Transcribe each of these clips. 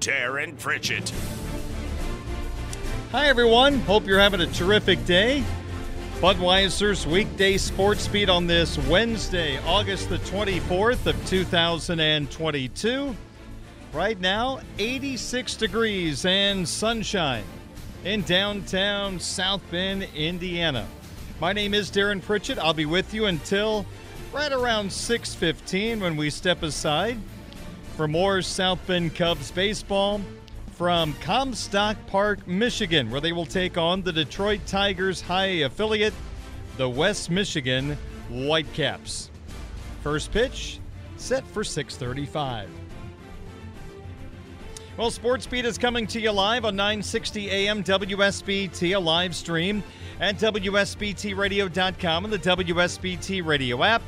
Darren Pritchett. Hi, everyone. Hope you're having a terrific day. Budweiser's weekday sports beat on this Wednesday, August the 24th of 2022. Right now, 86 degrees and sunshine in downtown South Bend, Indiana. My name is Darren Pritchett. I'll be with you until right around 6:15 when we step aside for more South Bend Cubs baseball from Comstock Park, Michigan, where they will take on the Detroit Tigers High affiliate, the West Michigan Whitecaps. First pitch set for 635. Well, Sports Beat is coming to you live on 960 AM WSBT, a live stream at WSBTRadio.com and the WSBT radio app.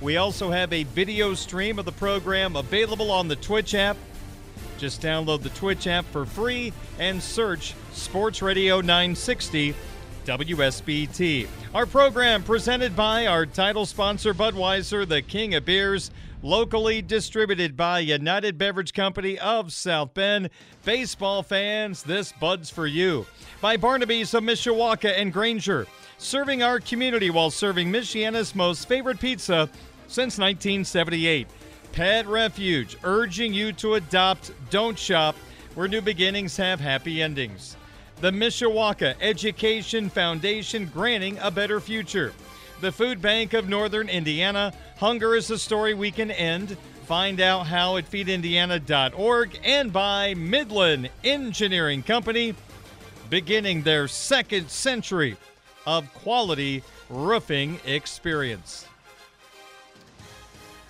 We also have a video stream of the program available on the Twitch app just download the Twitch app for free and search Sports Radio 960 WSBT. Our program presented by our title sponsor, Budweiser, the King of Beers, locally distributed by United Beverage Company of South Bend. Baseball fans, this Bud's for you. By Barnaby's of Mishawaka and Granger, serving our community while serving Michiana's most favorite pizza since 1978. Pet Refuge, urging you to adopt, don't shop, where new beginnings have happy endings. The Mishawaka Education Foundation, granting a better future. The Food Bank of Northern Indiana, hunger is a story we can end. Find out how at feedindiana.org and by Midland Engineering Company, beginning their second century of quality roofing experience.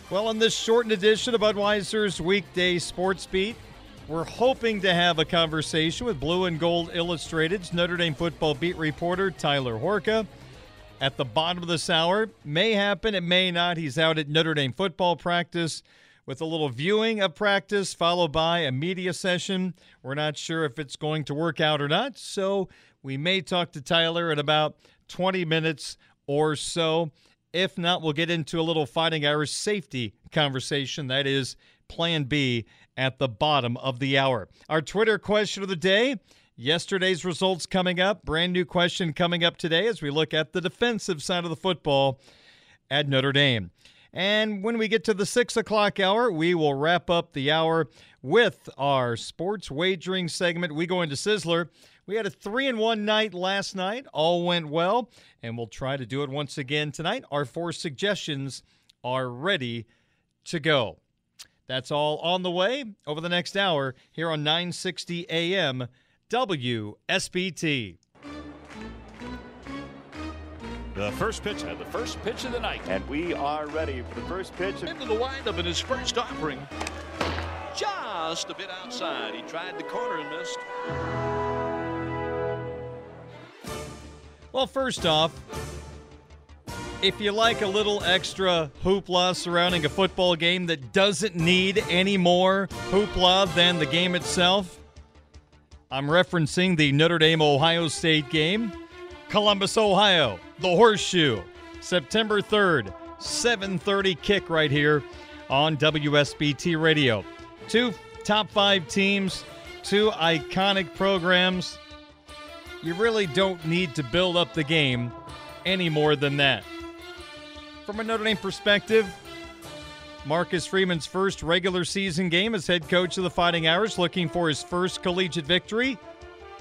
Well, in this shortened edition of Budweiser's weekday sports beat, we're hoping to have a conversation with Blue and Gold Illustrated's Notre Dame football beat reporter Tyler Horka. At the bottom of this hour, may happen, it may not. He's out at Notre Dame football practice with a little viewing of practice, followed by a media session. We're not sure if it's going to work out or not, so we may talk to Tyler in about 20 minutes or so. If not, we'll get into a little Fighting Irish safety conversation. That is Plan B at the bottom of the hour. Our Twitter question of the day yesterday's results coming up. Brand new question coming up today as we look at the defensive side of the football at Notre Dame. And when we get to the six o'clock hour, we will wrap up the hour with our sports wagering segment. We go into Sizzler. We had a three and one night last night. All went well, and we'll try to do it once again tonight. Our four suggestions are ready to go. That's all on the way over the next hour here on 960 AM WSBT. The first pitch, and the first pitch of the night. And we are ready for the first pitch. Into the windup in his first offering. Just a bit outside. He tried the corner and missed. Well, first off, if you like a little extra hoopla surrounding a football game that doesn't need any more hoopla than the game itself, I'm referencing the Notre Dame Ohio State game. Columbus, Ohio, the Horseshoe, September 3rd, 7:30 kick right here on WSBT Radio. Two top 5 teams, two iconic programs. You really don't need to build up the game any more than that. From a Notre Dame perspective, Marcus Freeman's first regular season game as head coach of the Fighting Irish, looking for his first collegiate victory.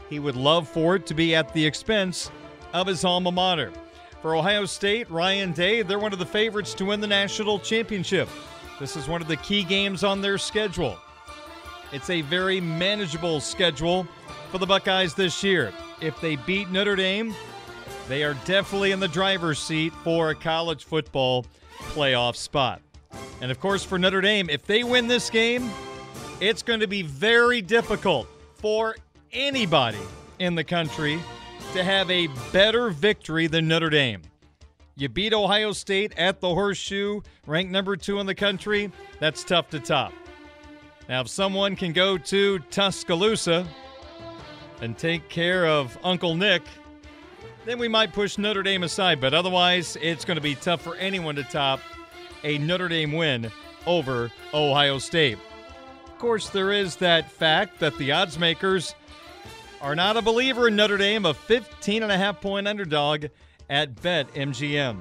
He would love for it to be at the expense of his alma mater. For Ohio State, Ryan Day, they're one of the favorites to win the national championship. This is one of the key games on their schedule. It's a very manageable schedule for the Buckeyes this year. If they beat Notre Dame, they are definitely in the driver's seat for a college football playoff spot. And of course, for Notre Dame, if they win this game, it's going to be very difficult for anybody in the country to have a better victory than Notre Dame. You beat Ohio State at the Horseshoe, ranked number two in the country. That's tough to top. Now, if someone can go to Tuscaloosa and take care of Uncle Nick, then we might push Notre Dame aside. But otherwise, it's going to be tough for anyone to top a Notre Dame win over Ohio State. Of course, there is that fact that the odds makers are not a believer in Notre Dame, a 15 and a half point underdog at BetMGM.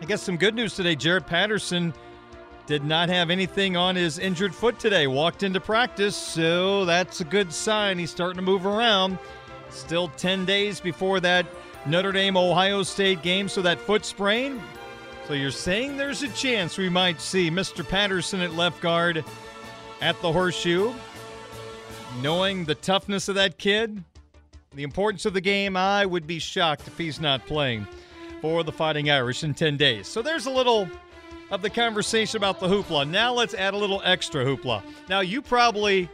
I guess some good news today. Jarrett Patterson did not have anything on his injured foot today. Walked into practice, so that's a good sign. He's starting to move around. Still 10 days before that Notre Dame Ohio State game, so that foot sprain. So you're saying there's a chance we might see Mr. Patterson at left guard at the horseshoe. Knowing the toughness of that kid, the importance of the game, I would be shocked if he's not playing for the Fighting Irish in 10 days. So there's a little of the conversation about the hoopla. Now let's add a little extra hoopla. Now, you probably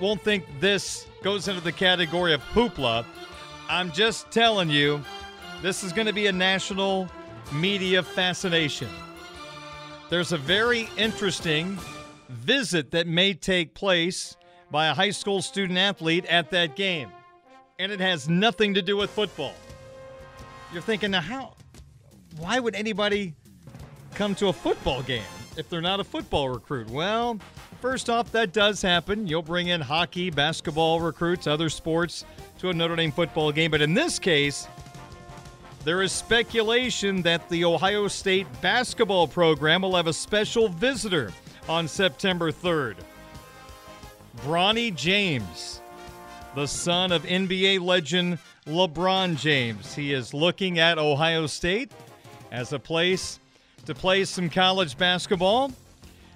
won't think this goes into the category of hoopla. I'm just telling you, this is going to be a national media fascination. There's a very interesting visit that may take place by a high school student athlete at that game, and it has nothing to do with football. You're thinking, now, how? Why would anybody come to a football game if they're not a football recruit? Well, first off, that does happen. You'll bring in hockey, basketball recruits, other sports to a Notre Dame football game. But in this case, there is speculation that the Ohio State basketball program will have a special visitor on September 3rd. Bronny James, the son of NBA legend LeBron James. He is looking at Ohio State as a place to play some college basketball.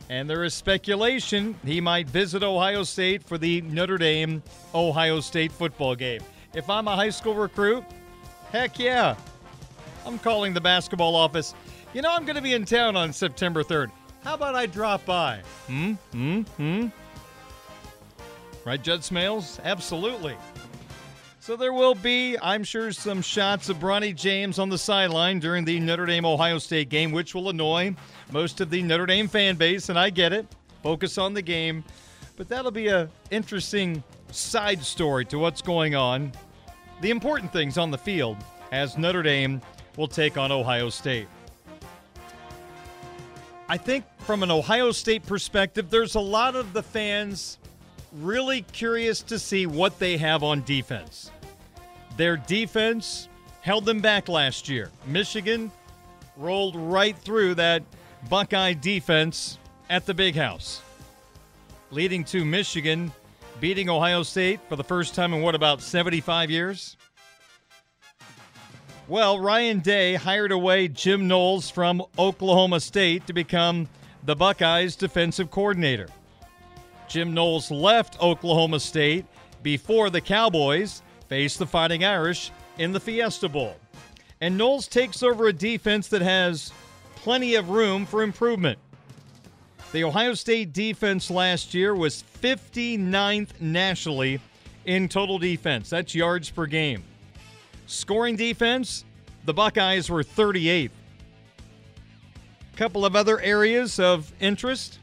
And there is speculation he might visit Ohio State for the Notre Dame Ohio State football game. If I'm a high school recruit, heck yeah. I'm calling the basketball office. You know, I'm going to be in town on September 3rd. How about I drop by? Hmm? Hmm? Hmm? Right, Judd Smales? Absolutely. So there will be, I'm sure, some shots of Bronny James on the sideline during the Notre Dame Ohio State game, which will annoy most of the Notre Dame fan base, and I get it. Focus on the game. But that'll be a interesting side story to what's going on. The important things on the field as Notre Dame will take on Ohio State. I think from an Ohio State perspective, there's a lot of the fans really curious to see what they have on defense. Their defense held them back last year. Michigan rolled right through that Buckeye defense at the big house, leading to Michigan beating Ohio State for the first time in what, about 75 years? Well, Ryan Day hired away Jim Knowles from Oklahoma State to become the Buckeyes defensive coordinator. Jim Knowles left Oklahoma State before the Cowboys faced the Fighting Irish in the Fiesta Bowl. And Knowles takes over a defense that has plenty of room for improvement. The Ohio State defense last year was 59th nationally in total defense. That's yards per game. Scoring defense, the Buckeyes were 38th. A Couple of other areas of interest.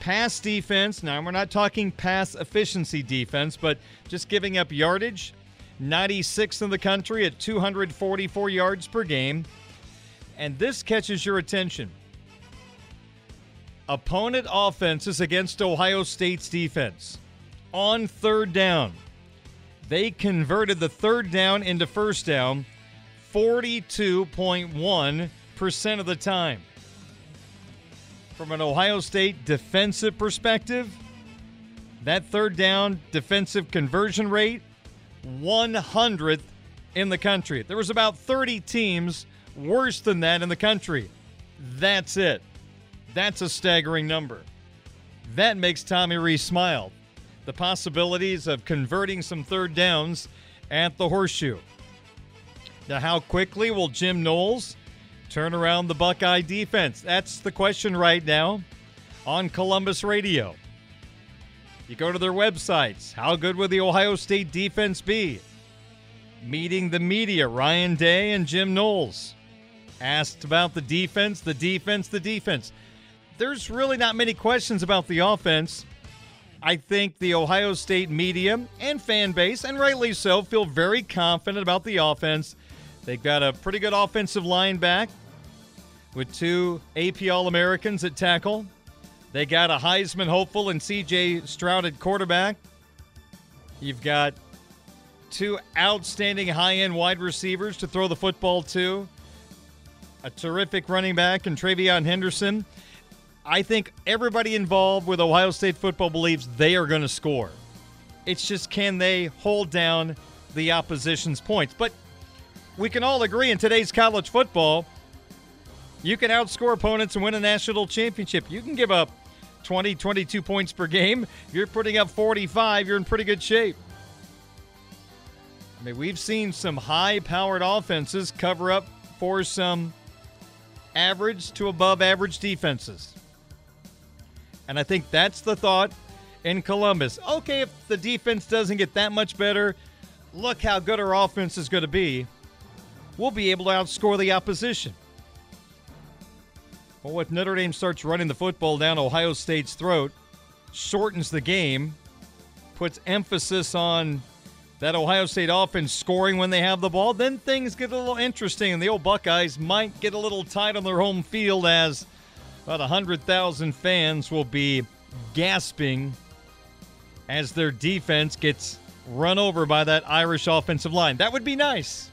Pass defense. Now, we're not talking pass efficiency defense, but just giving up yardage. 96th in the country at 244 yards per game. And this catches your attention. Opponent offenses against Ohio State's defense. On third down, they converted the third down into first down 42.1% of the time. From an Ohio State defensive perspective, that third down defensive conversion rate 100th in the country. There was about 30 teams worse than that in the country. That's it. That's a staggering number. That makes Tommy Rees smile. The possibilities of converting some third downs at the horseshoe. Now, how quickly will Jim Knowles turn around the Buckeye defense? That's the question right now on Columbus Radio. You go to their websites. How good will the Ohio State defense be? Meeting the media, Ryan Day and Jim Knowles. Asked about the defense, the defense, the defense there's really not many questions about the offense. I think the Ohio State media and fan base, and rightly so, feel very confident about the offense. They've got a pretty good offensive line back with two AP All Americans at tackle. They got a Heisman hopeful and CJ Stroud at quarterback. You've got two outstanding high end wide receivers to throw the football to, a terrific running back in TreVeyon Henderson. I think everybody involved with Ohio State football believes they are going to score. It's just can they hold down the opposition's points? But we can all agree in today's college football, you can outscore opponents and win a national championship. You can give up 20, 22 points per game. If you're putting up 45, you're in pretty good shape. I mean, we've seen some high powered offenses cover up for some average to above average defenses. And I think that's the thought in Columbus. Okay, if the defense doesn't get that much better, look how good our offense is going to be. We'll be able to outscore the opposition. Well, if Notre Dame starts running the football down Ohio State's throat, shortens the game, puts emphasis on that Ohio State offense scoring when they have the ball, then things get a little interesting, and the old Buckeyes might get a little tight on their home field as – about 100,000 fans will be gasping as their defense gets run over by that Irish offensive line. That would be nice.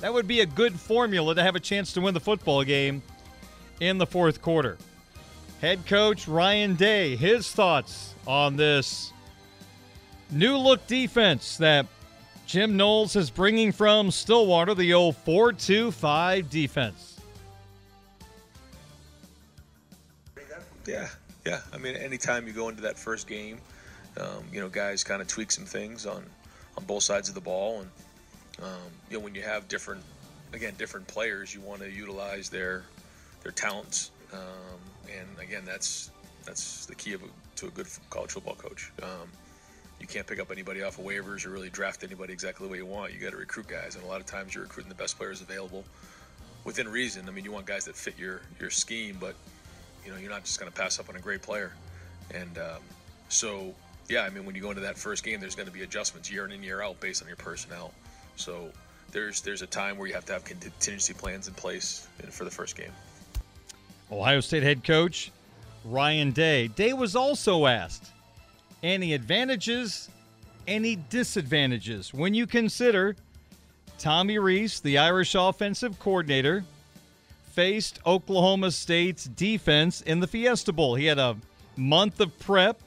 That would be a good formula to have a chance to win the football game in the fourth quarter. Head coach Ryan Day, his thoughts on this new look defense that Jim Knowles is bringing from Stillwater, the old 4 2 5 defense. Yeah, yeah. I mean, anytime you go into that first game, um, you know, guys kind of tweak some things on on both sides of the ball, and um, you know, when you have different, again, different players, you want to utilize their their talents, um, and again, that's that's the key of to a good college football coach. Um, you can't pick up anybody off of waivers or really draft anybody exactly the way you want. You got to recruit guys, and a lot of times you're recruiting the best players available within reason. I mean, you want guys that fit your your scheme, but you know, you're not just going to pass up on a great player. And um, so, yeah, I mean, when you go into that first game, there's going to be adjustments year in and year out based on your personnel. So there's there's a time where you have to have contingency plans in place for the first game. Ohio State head coach Ryan Day. Day was also asked any advantages, any disadvantages when you consider Tommy Rees, the Irish offensive coordinator, faced Oklahoma State's defense in the Fiesta Bowl. He had a month of prep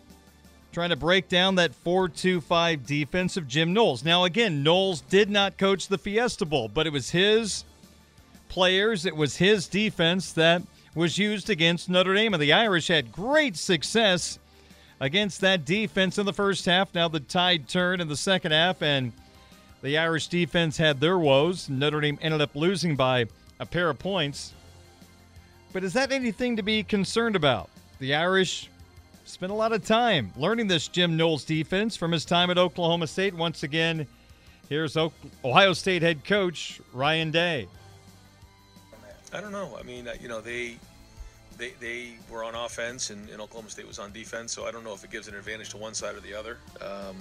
trying to break down that 4 2 5 defense of Jim Knowles. Now, again, Knowles did not coach the Fiesta Bowl, but it was his players, it was his defense that was used against Notre Dame. And the Irish had great success against that defense in the first half. Now the tide turned in the second half, and The Irish defense had their woes. Notre Dame ended up losing by a pair of points. But is that anything to be concerned about? The Irish spent a lot of time learning this Jim Knowles defense from his time at Oklahoma State. Once again, here's Ohio State head coach Ryan Day. I don't know. I mean, uh, you know, they they, they were on offense and, and, Oklahoma State was on defense, so I don't know if it gives an advantage to one side or the other. Um,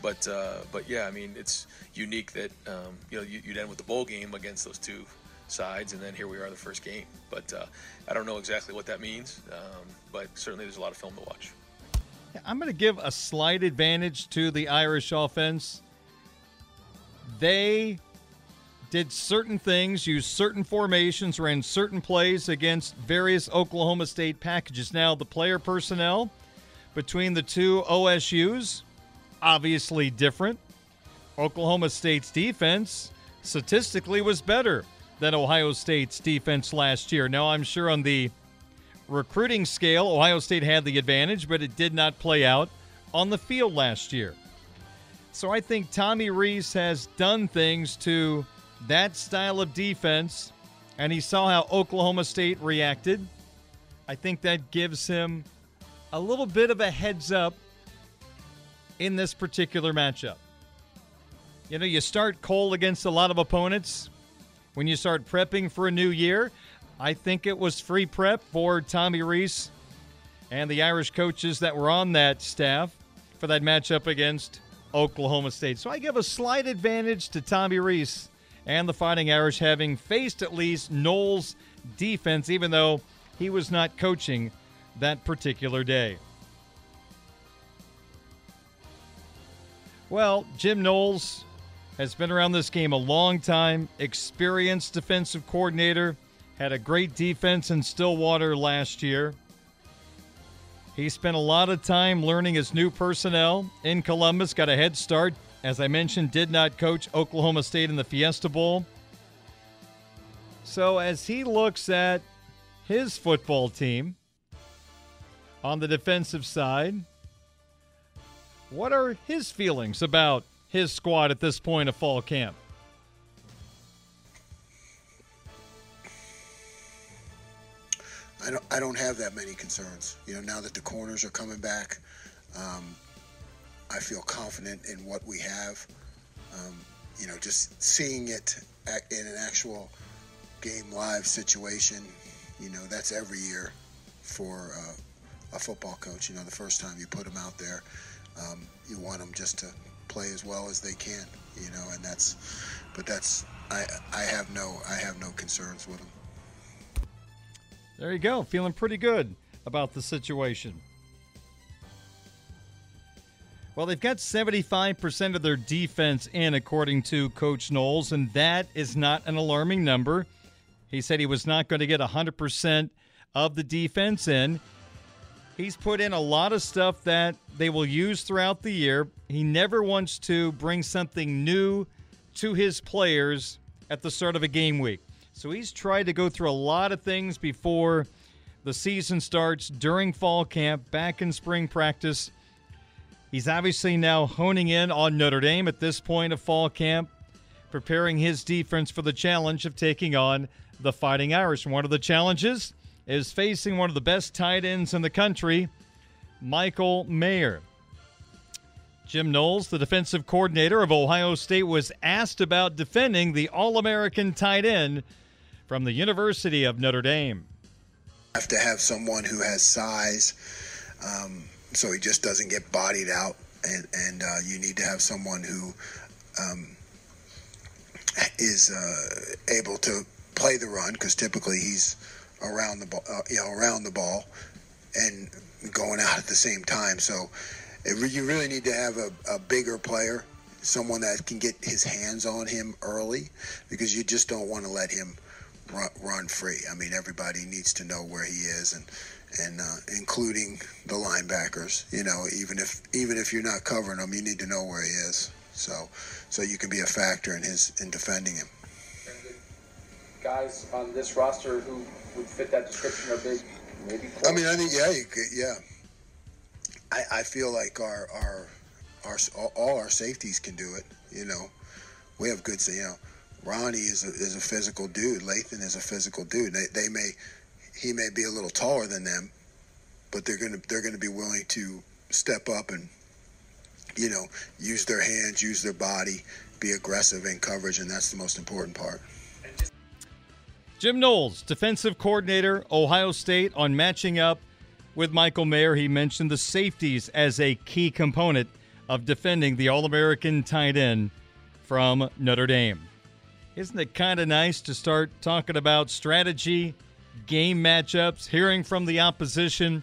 but uh, but yeah, I mean, it's unique that um, you know you, would end with the bowl game against those two sides, and then here we are the first game. But uh, I don't know exactly what that means, um, but certainly there's a lot of film to watch. I'm going to give a slight advantage to the Irish offense. They did certain things, used certain formations, ran certain plays against various Oklahoma State packages. Now, the player personnel between the two OSUs, obviously different. Oklahoma State's defense statistically was better than Ohio State's defense last year. Now, I'm sure on the recruiting scale, Ohio State had the advantage, but it did not play out on the field last year. So I think Tommy Rees has done things to that style of defense, and he saw how Oklahoma State reacted. I think that gives him a little bit of a heads up in this particular matchup. You know, you start cold against a lot of opponents when you start prepping for a new year. I think it was free prep for Tommy Rees and the Irish coaches that were on that staff for that matchup against Oklahoma State. So I give a slight advantage to Tommy Rees and the Fighting Irish having faced at least Knowles' defense, even though he was not coaching that particular day. Well, Jim Knowles has been around this game a long time, experienced defensive coordinator, had a great defense in Stillwater last year. He spent a lot of time learning his new personnel in Columbus, got a head start as I mentioned, did not coach Oklahoma State in the Fiesta Bowl. So, as he looks at his football team on the defensive side, what are his feelings about his squad at this point of fall camp? I don't, I don't have that many concerns. You know, now that the corners are coming back, um, I feel confident in what we have. Um, you know, just seeing it in an actual game live situation, you know, that's every year for uh, a football coach. You know, the first time you put them out there, um, you want them just to play as well as they can. You know, and that's, but that's I I have no I have no concerns with them. There you go, feeling pretty good about the situation. Well, they've got 75% of their defense in, according to Coach Knowles, and that is not an alarming number. He said he was not going to get 100% of the defense in. He's put in a lot of stuff that they will use throughout the year. He never wants to bring something new to his players at the start of a game week. So he's tried to go through a lot of things before the season starts, during fall camp, back in spring practice. He's obviously now honing in on Notre Dame at this point of fall camp, preparing his defense for the challenge of taking on the Fighting Irish. One of the challenges is facing one of the best tight ends in the country, Michael Mayer. Jim Knowles, the defensive coordinator of Ohio State, was asked about defending the All American tight end from the University of Notre Dame. Have to have someone who has size. Um, so he just doesn't get bodied out. And, and uh, you need to have someone who um, is uh, able to play the run because typically he's around the ball, uh, you know, around the ball and going out at the same time. So it, you really need to have a, a bigger player, someone that can get his hands on him early because you just don't want to let him run, run free. I mean, everybody needs to know where he is and and uh, including the linebackers. You know, even if even if you're not covering him, you need to know where he is. So, so you can be a factor in his in defending him. Guys on this roster who would fit that description are big, maybe. I mean, I think yeah, you could, yeah. I, I feel like our our our all our safeties can do it. You know, we have good, you know, Ronnie is a, is a physical dude. Lathan is a physical dude. They, they may, he may be a little taller than them, but they're gonna they're gonna be willing to step up and, you know, use their hands, use their body, be aggressive in coverage, and that's the most important part. Jim Knowles, defensive coordinator, Ohio State, on matching up with Michael Mayer. He mentioned the safeties as a key component of defending the All American tight end from Notre Dame. Isn't it kind of nice to start talking about strategy, game matchups, hearing from the opposition?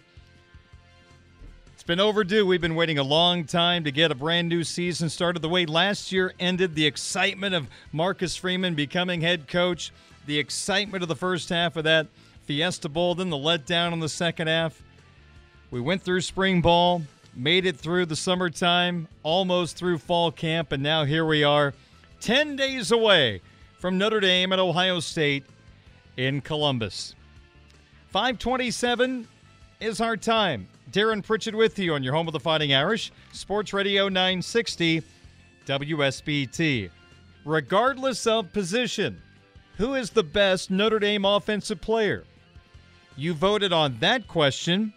It's been overdue. We've been waiting a long time to get a brand new season started. The way last year ended, the excitement of Marcus Freeman becoming head coach, the excitement of the first half of that Fiesta Bowl, then the letdown in the second half. We went through spring ball, made it through the summertime, almost through fall camp, and now here we are, 10 days away from Notre Dame and Ohio State in Columbus. 527 is our time. Darren Pritchett with you on your home of the Fighting Irish, Sports Radio 960, WSBT. Regardless of position, who is the best Notre Dame offensive player? You voted on that question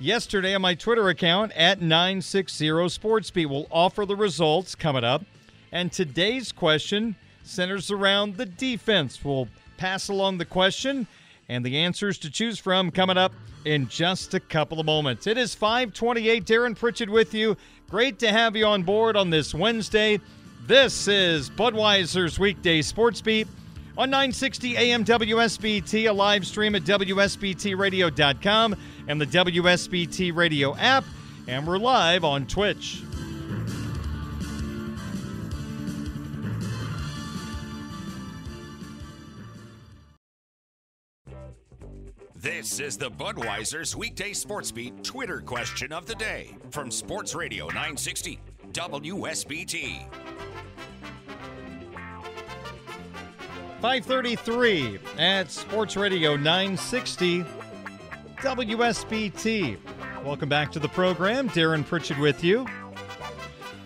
yesterday on my Twitter account at 960 SportsBeat. We'll offer the results coming up. And today's question centers around the defense. We'll pass along the question and the answers to choose from coming up in just a couple of moments. It is 528. Darren Pritchett with you. Great to have you on board on this Wednesday. This is Budweiser's Weekday Sports Beat on 960 AM WSBT, a live stream at WSBTRadio.com and the WSBT Radio app. And we're live on Twitch. This is the Budweiser's Weekday Sports Beat Twitter question of the day from Sports Radio 960 WSBT. 533 at Sports Radio 960 WSBT. Welcome back to the program. Darren Pritchett with you.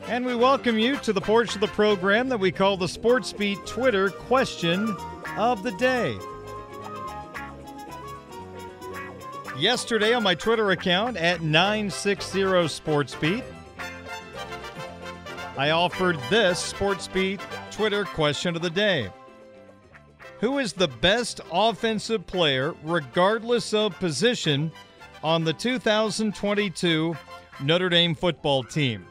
And we welcome you to the portion of the program that we call the Sports Beat Twitter question of the day. Yesterday on my Twitter account at 960 SportsBeat, I offered this SportsBeat Twitter question of the day. Who is the best offensive player, regardless of position, on the 2022 Notre Dame football team?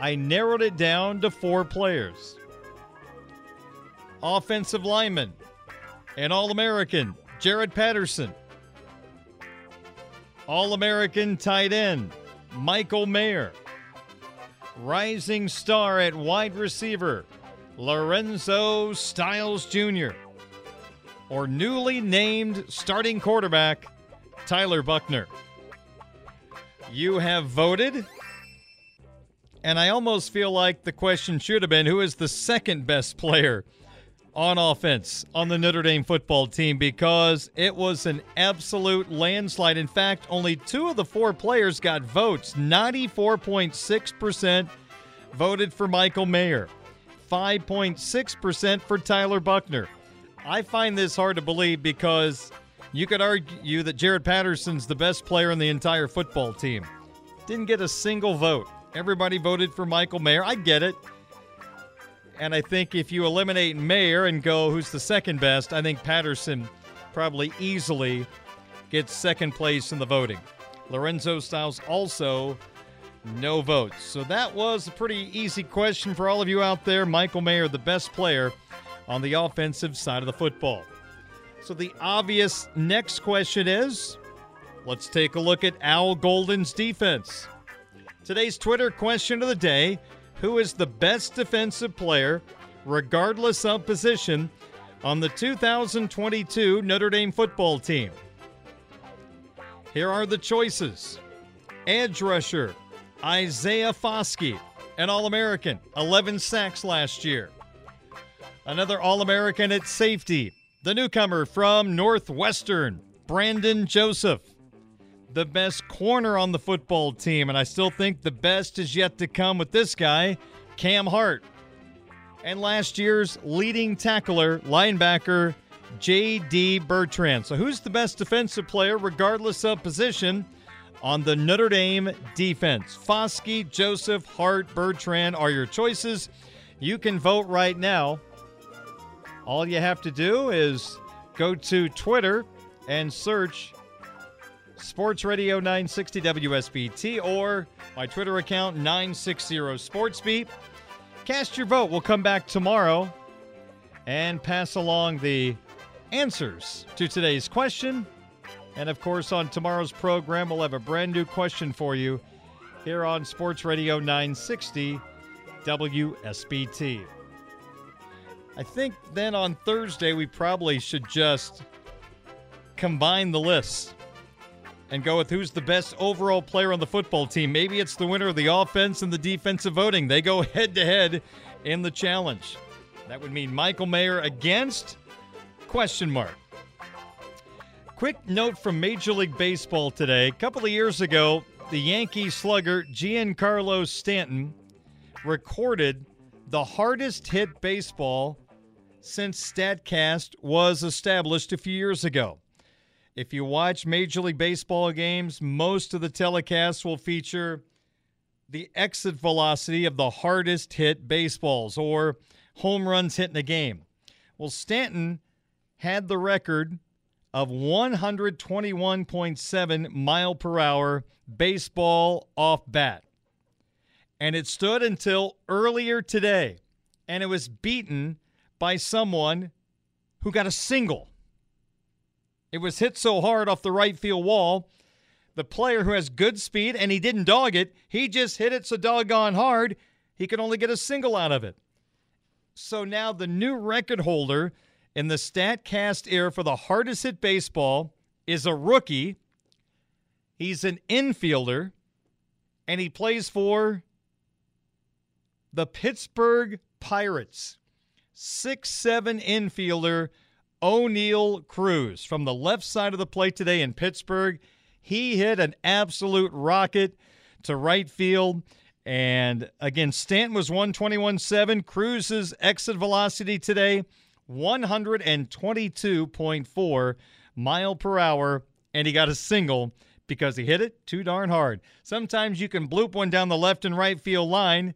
I narrowed it down to four players offensive lineman, an All American, Jarrett Patterson. All American tight end, Michael Mayer. Rising star at wide receiver, Lorenzo Styles Jr. Or newly named starting quarterback, Tyler Buchner. You have voted. And I almost feel like the question should have been who is the second best player on offense on the Notre Dame football team because it was an absolute landslide. In fact, only two of the four players got votes. 94.6% voted for Michael Mayer, 5.6% for Tyler Buchner. I find this hard to believe because you could argue that Jarrett Patterson's the best player on the entire football team. Didn't get a single vote. Everybody voted for Michael Mayer. I get it. And I think if you eliminate Mayer and go who's the second best, I think Patterson probably easily gets second place in the voting. Lorenzo Styles also no votes. So that was a pretty easy question for all of you out there. Michael Mayer, the best player on the offensive side of the football. So the obvious next question is let's take a look at Al Golden's defense. Today's Twitter question of the day who is the best defensive player, regardless of position, on the 2022 Notre Dame football team. Here are the choices edge rusher, Isaiah Foskey, an All American, 11 sacks last year. Another All American at safety, the newcomer from Northwestern, Brandon Joseph. The best corner on the football team, and I still think the best is yet to come with this guy, Cam Hart. and last year's leading tackler, linebacker J.D. Bertrand. So, who's the best defensive player, regardless of position, on the Notre Dame defense? Foskey, Joseph, Hart, Bertrand are your choices. You can vote right now. All you have to do is go to Twitter and search Sports Radio 960 WSBT or my Twitter account 960 SportsBeat. Cast your vote. We'll come back tomorrow and pass along the answers to today's question. And of course, on tomorrow's program, we'll have a brand new question for you here on Sports Radio 960 WSBT. I think then on Thursday, we probably should just combine the lists and go with who's the best overall player on the football team. Maybe it's the winner of the offense and the defensive voting. They go head to head in the challenge. That would mean Michael Mayer against question mark. Quick note from Major League Baseball today. A couple of years ago, the Yankee slugger Giancarlo Stanton recorded the hardest hit baseball since StatCast was established a few years ago. If you watch Major League Baseball games, most of the telecasts will feature the exit velocity of the hardest hit baseballs or home runs hit in a game. Well, Stanton had the record of 121.7 mile per hour baseball off bat. And it stood until earlier today. And it was beaten by someone who got a single. It was hit so hard off the right field wall. The player who has good speed and he didn't dog it, he just hit it so doggone hard, he could only get a single out of it. So now the new record holder in the StatCast era for the hardest hit baseball is a rookie. He's an infielder and he plays for the Pittsburgh Pirates. Six-seven infielder Oneil Cruz from the left side of the plate today in Pittsburgh. He hit an absolute rocket to right field. And again, Stanton was 121.7. Cruz's exit velocity today, 122.4 mile per hour. And he got a single because he hit it too darn hard. Sometimes you can bloop one down the left and right field line.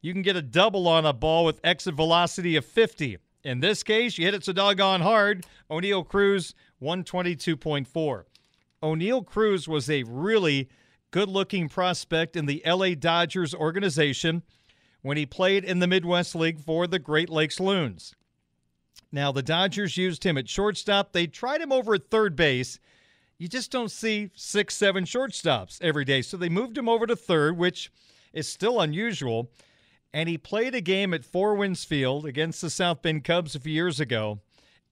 You can get a double on a ball with exit velocity of 50. In this case, you hit it so doggone hard. Oneil Cruz, 122.4. Oneil Cruz was a really good looking prospect in the LA Dodgers organization when he played in the Midwest League for the Great Lakes Loons. Now, the Dodgers used him at shortstop. They tried him over at third base. You just don't see six, seven shortstops every day. So they moved him over to third, which is still unusual and he played a game at Four Winds Field against the South Bend Cubs a few years ago,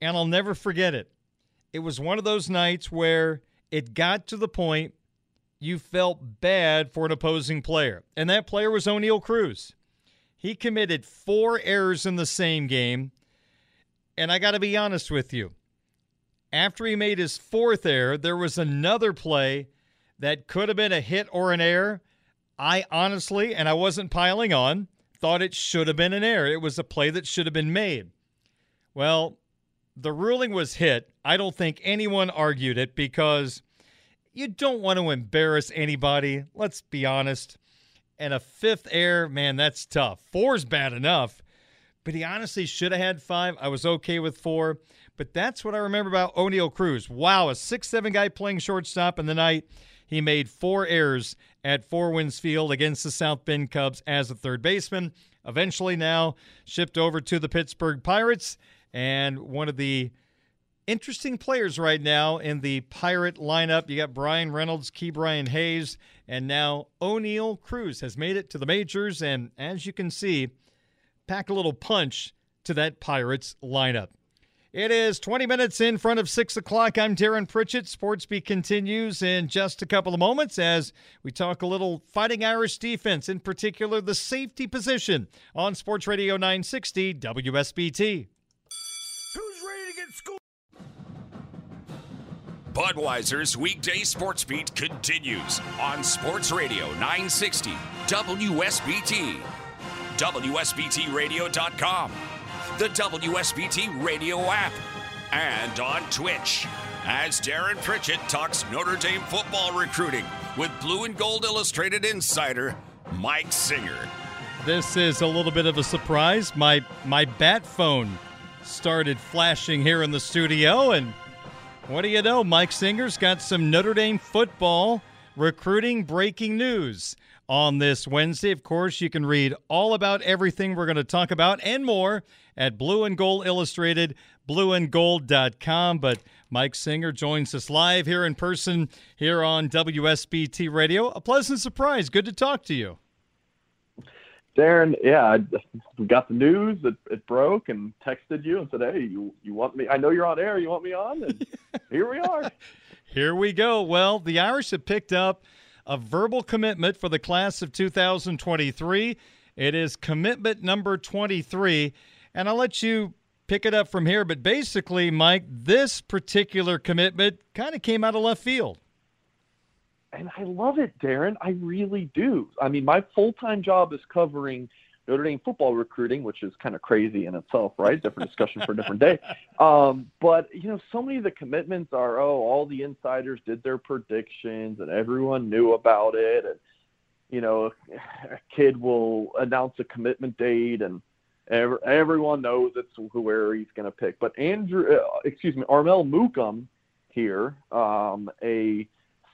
and I'll never forget it. It was one of those nights where it got to the point you felt bad for an opposing player, and that player was Oneil Cruz. He committed four errors in the same game, and I got to be honest with you. After he made his fourth error, there was another play that could have been a hit or an error. I honestly, and I wasn't piling on, thought it should have been an error. It was a play that should have been made. Well, the ruling was hit. I don't think anyone argued it because you don't want to embarrass anybody. Let's be honest. And a fifth error, man, that's tough. Four's bad enough, but he honestly should have had five. I was okay with four, but that's what I remember about Oneil Cruz. Wow, a six-seven guy playing shortstop in the night. He made four errors at Four Winds Field against the South Bend Cubs as a third baseman. Eventually, now shipped over to the Pittsburgh Pirates, and one of the interesting players right now in the Pirate lineup. You got Bryan Reynolds, Ke'Bryan Hayes, and now Oneil Cruz has made it to the majors, and as you can see, pack a little punch to that Pirates lineup. It is 20 minutes in front of 6 o'clock. I'm Darren Pritchett. Sportsbeat continues in just a couple of moments as we talk a little Fighting Irish defense, in particular the safety position on Sports Radio 960 WSBT. Who's ready to get school? Budweiser's weekday sports beat continues on Sports Radio 960 WSBT. WSBTRadio.com, the WSBT Radio app, and on Twitch. As Darren Pritchett talks Notre Dame football recruiting with Blue and Gold Illustrated insider Mike Singer. This is a little bit of a surprise. My my bat phone started flashing here in the studio, and what do you know? Mike Singer's got some Notre Dame football recruiting breaking news on this Wednesday. Of course, you can read all about everything we're going to talk about and more at Blue and Gold Illustrated, blueandgold.com. But Mike Singer joins us live here in person here on WSBT Radio. A pleasant surprise. Good to talk to you. Darren, yeah, I got the news. It, it broke and texted you and said, "Hey, you you want me? I know you're on air. You want me on?" And here we are. Here we go. Well, the Irish have picked up a verbal commitment for the class of 2023. It is commitment number 23, and I'll let you pick it up from here. But basically, Mike, this particular commitment kind of came out of left field and I love it, Darren. I really do. I mean, my full time job is covering Notre Dame football recruiting, which is kind of crazy in itself, right? Different discussion for a different day. Um, but you know, so many of the commitments are, oh, all the insiders did their predictions and everyone knew about it, and you know, a kid will announce a commitment date and. everyone knows it's where he's going to pick, but Andrew, uh, excuse me, Armel Mukam here, um, a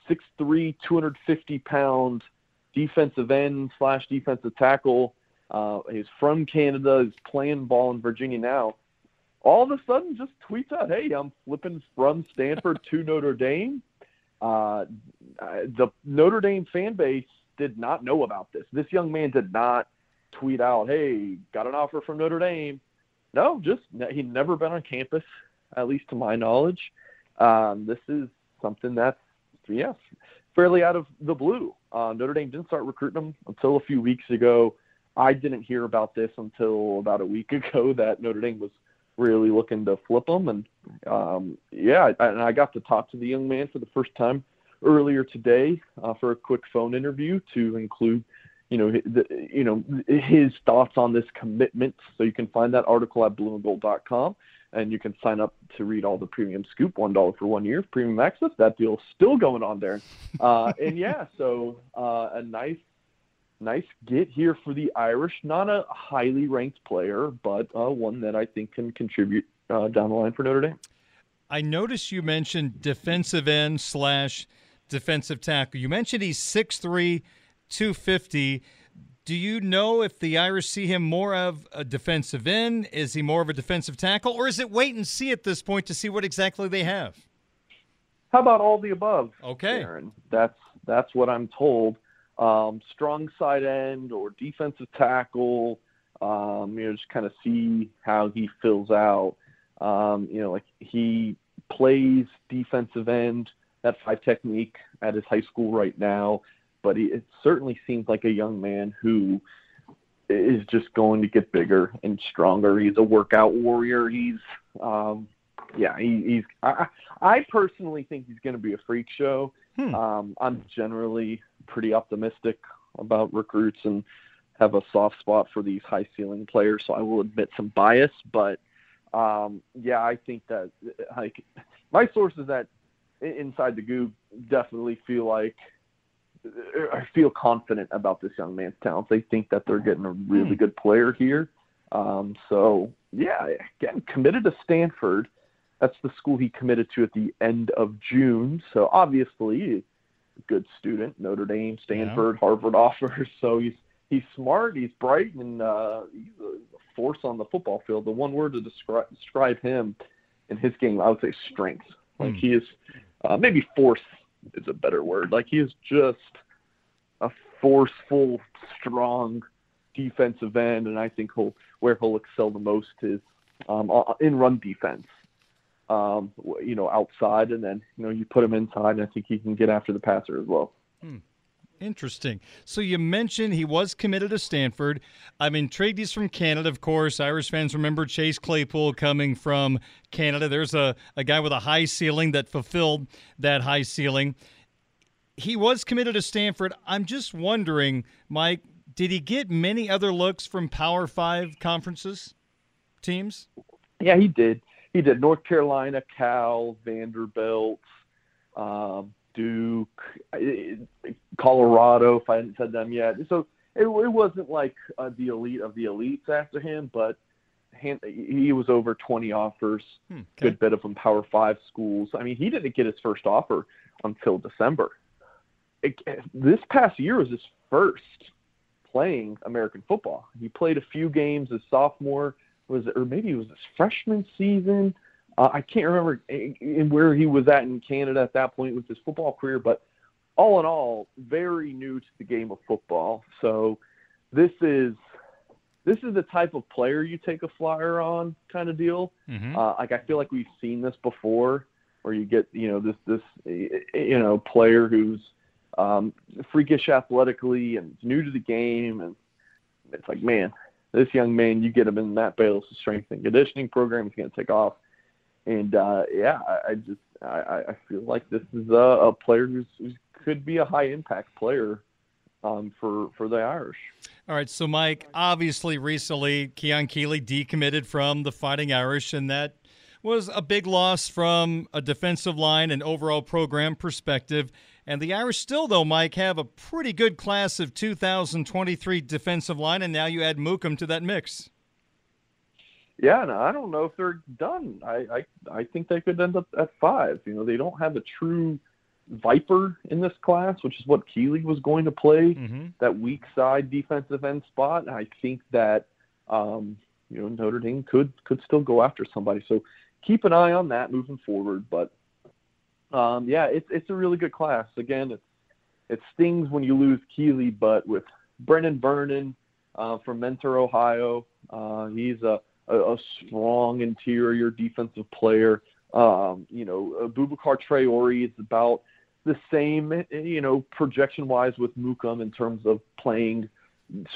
6'3", 250 pound defensive end slash defensive tackle. Uh, he's from Canada. He's playing ball in Virginia now. All of a sudden, just tweets out, "Hey, I'm flipping from Stanford to Notre Dame." Uh, the Notre Dame fan base did not know about this. This young man did not tweet out, "Hey, got an offer from Notre Dame." No, just he'd never been on campus, at least to my knowledge. Um, this is something that's yeah, fairly out of the blue. Uh, Notre Dame didn't start recruiting him until a few weeks ago. I didn't hear about this until about a week ago that Notre Dame was really looking to flip him. And um, yeah, I, and I got to talk to the young man for the first time earlier today uh, for a quick phone interview to include, you know, the, you know his thoughts on this commitment. So you can find that article at blueandgold.com and you can sign up to read all the premium scoop one dollar for one year premium access that deal's still going on there uh, and yeah so uh, a nice nice get here for the irish not a highly ranked player but uh, one that i think can contribute uh, down the line for notre dame i noticed you mentioned defensive end slash defensive tackle you mentioned he's 6'3 250 do you know if the Irish see him more of a defensive end? Is he more of a defensive tackle? Or is it wait and see at this point to see what exactly they have? How about all the above? Okay. Aaron? That's that's what I'm told. Um, strong side end or defensive tackle. Um, you know, just kind of see how he fills out. Um, you know, like he plays defensive end, that five technique at his high school right now but he, it certainly seems like a young man who is just going to get bigger and stronger. He's a workout warrior. He's, um, yeah, he, he's. I, I personally think he's going to be a freak show. Hmm. Um, I'm generally pretty optimistic about recruits and have a soft spot for these high ceiling players. So I will admit some bias, but um, yeah, I think that like my sources that inside the Gug definitely feel like I feel confident about this young man's talent. They think that they're getting a really hmm. good player here. Um, so yeah, again, committed to Stanford. That's the school he committed to at the end of June. So obviously, a good student. Notre Dame, Stanford, yeah. Harvard offers. So he's he's smart. He's bright, and uh, he's a force on the football field. The one word to describe describe him in his game, I would say strength. Like hmm. he is uh, maybe force is a better word. Like he is just a forceful, strong defensive end, and I think he'll where he'll excel the most is um, in run defense. Um, you know, outside, and then you know you put him inside, and I think he can get after the passer as well. Hmm. Interesting. So you mentioned he was committed to Stanford. I'm intrigued. He's from Canada, of course. Irish fans remember Chase Claypool coming from Canada. There's a, a guy with a high ceiling that fulfilled that high ceiling. He was committed to Stanford. I'm just wondering, Mike, Did he get many other looks from Power Five conferences teams? Yeah, he did. He did. North Carolina, Cal, Vanderbilt, um, Duke, Colorado. If I hadn't said them yet, so it, it wasn't like uh, the elite of the elites after him, but he was over 20 offers, hmm, okay. good bit of them Power Five schools. I mean, he didn't get his first offer until December. It, this past year was his first playing American football. He played a few games as sophomore, was or maybe it was his freshman season. Uh, I can't remember in where he was at in Canada at that point with his football career, but all in all, very new to the game of football. So this is this is the type of player you take a flyer on kind of deal. Mm-hmm. Uh, like I feel like we've seen this before, where you get you know this this you know player who's um, freakish athletically and new to the game, and it's like man, this young man, you get him in Matt Balis' strength and conditioning program, he's going to take off. And uh, yeah, I, I just I, I feel like this is a, a player who's, who could be a high impact player um, for for the Irish. All right, so Mike, obviously recently Keon Keeley decommitted from the Fighting Irish, and that was a big loss from a defensive line and overall program perspective. And the Irish still, though, Mike, have a pretty good class of 2023 defensive line, and now you add Mukam to that mix. Yeah, and I don't know if they're done. I, I I think they could end up at five. You know, they don't have a true Viper in this class, which is what Keeley was going to play, mm-hmm. that weak side defensive end spot. I think that um, you know Notre Dame could could still go after somebody. So keep an eye on that moving forward. But um, yeah, it's it's a really good class. Again, it it stings when you lose Keeley, but with Brennan Vernon uh, from Mentor, Ohio, uh, he's a, a, a strong interior defensive player. Um, you know, Boubacar Traore is about the same, you know, projection wise with Mukam in terms of playing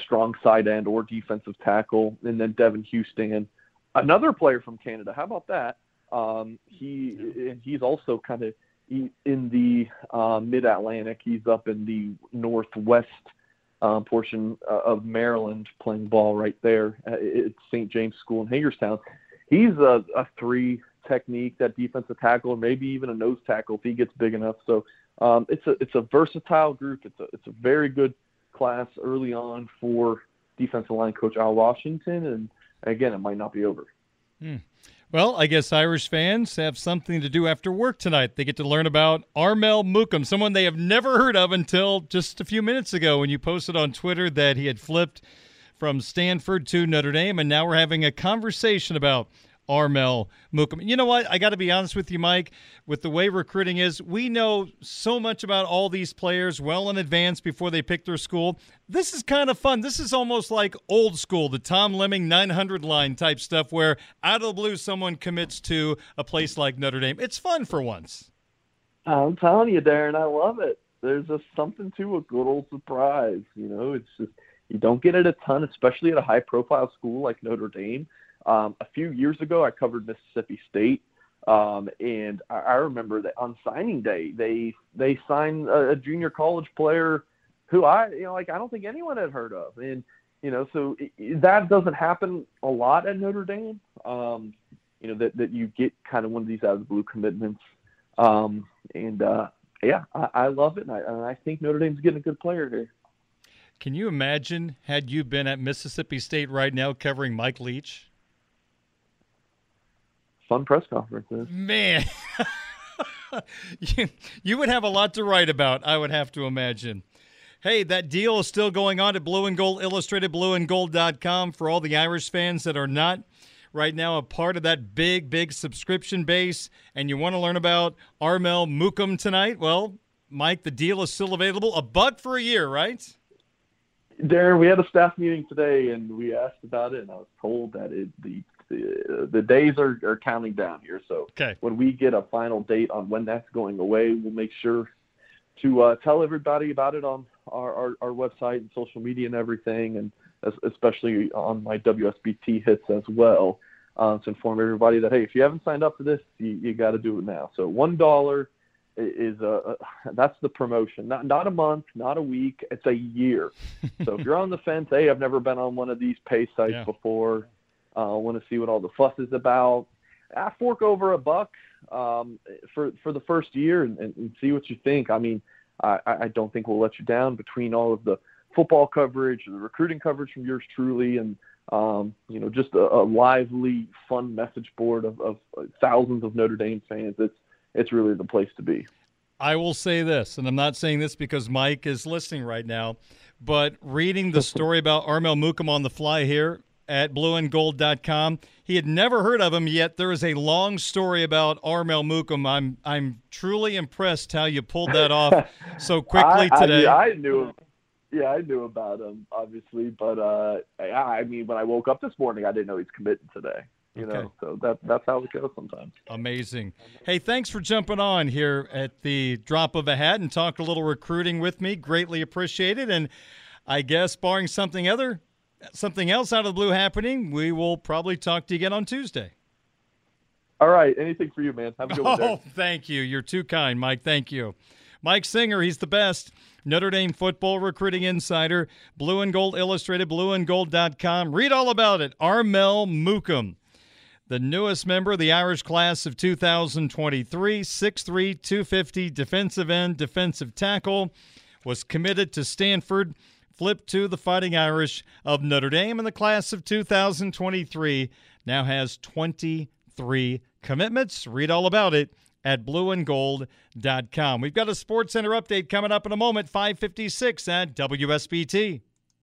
strong side end or defensive tackle. And then Devan Houstan, another player from Canada. How about that? Um, he he's also kind of in the uh, mid Atlantic. He's up in the northwest um, portion uh, of Maryland, playing ball right there at St. James School in Hagerstown. He's a, a three technique, that defensive tackle, or maybe even a nose tackle if he gets big enough. So um, it's a it's a versatile group. It's a it's a very good class early on for defensive line coach Al Washington, and again, it might not be over. Hmm. Well, I guess Irish fans have something to do after work tonight. They get to learn about Armel Mukam, someone they have never heard of until just a few minutes ago when you posted on Twitter that he had flipped from Stanford to Notre Dame, and now we're having a conversation about Armel Mukam. You know what? I got to be honest with you, Mike. With the way recruiting is, we know so much about all these players well in advance before they pick their school. This is kind of fun. This is almost like old school, the Tom Lemming 900 line type stuff, where out of the blue someone commits to a place like Notre Dame. It's fun for once. I'm telling you, Darren, I love it. There's just something to a good old surprise. You know, it's just you don't get it a ton, especially at a high profile school like Notre Dame um, a few years ago, I covered Mississippi State, um, and I, I remember that on signing day, they they signed a, a junior college player who I you know like I don't think anyone had heard of, and you know so it, that doesn't happen a lot at Notre Dame. Um, you know that that you get kind of one of these out of the blue commitments, um, and uh, yeah, I, I love it, and I, and I think Notre Dame's getting a good player here. Can you imagine had you been at Mississippi State right now covering Mike Leach? Fun press conferences. Man, you, you would have a lot to write about, I would have to imagine. Hey, that deal is still going on at Blue and Gold Illustrated, blueandgold.com for all the Irish fans that are not right now a part of that big, big subscription base and you want to learn about Armel Mukam tonight. Well, Mike, the deal is still available. A buck for a year, right? Darren, we had a staff meeting today and we asked about it, and I was told that it, the the, the days are, are counting down here. So okay. when we get a final date on when that's going away, we'll make sure to uh, tell everybody about it on our, our, our, website and social media and everything, and especially on my WSBT hits as well, uh, to inform everybody that hey, if you haven't signed up for this, you, you got to do it now. So one dollar is a, a that's the promotion. Not not a month, not a week. It's a year. so if you're on the fence, hey, I've never been on one of these pay sites Yeah. before. Uh, want to see what all the fuss is about. I fork over a buck um, for for the first year and, and, and see what you think. I mean, I, I don't think we'll let you down between all of the football coverage, the recruiting coverage from yours truly, and um, you know just a, a lively, fun message board of, of thousands of Notre Dame fans. It's it's really the place to be. I will say this, and I'm not saying this because Mike is listening right now, but reading the story about Armel Mukam on the fly here at blueandgold.com, he had never heard of him yet. There is a long story about Armel Mukam. I'm I'm truly impressed how you pulled that off so quickly I, I- today. I, knew, yeah, I knew about him obviously, but uh, I, I mean, when I woke up this morning, I didn't know he's committing today. You Okay. know, so that that's how it goes sometimes. Amazing. Hey, thanks for jumping on here at the drop of a hat and talk a little recruiting with me. Greatly appreciated. And I guess, barring something other, something else out of the blue happening, we will probably talk to you again on Tuesday. All right, anything for you, man. Have a good one. Oh, Derek. thank you. You're too kind, Mike. Thank you. Mike Singer, he's the best. Notre Dame football recruiting insider, Blue and Gold Illustrated, blueandgold.com. Read all about it. Armel Mukam, the newest member of the Irish class of 2023, 6'3, 250 defensive end, defensive tackle, was committed to Stanford, flipped to the Fighting Irish of Notre Dame in the class of 2023, now has 23 commitments. Read all about it at blueandgold.com. We've got a Sports Center update coming up in a moment, 556 at WSBT.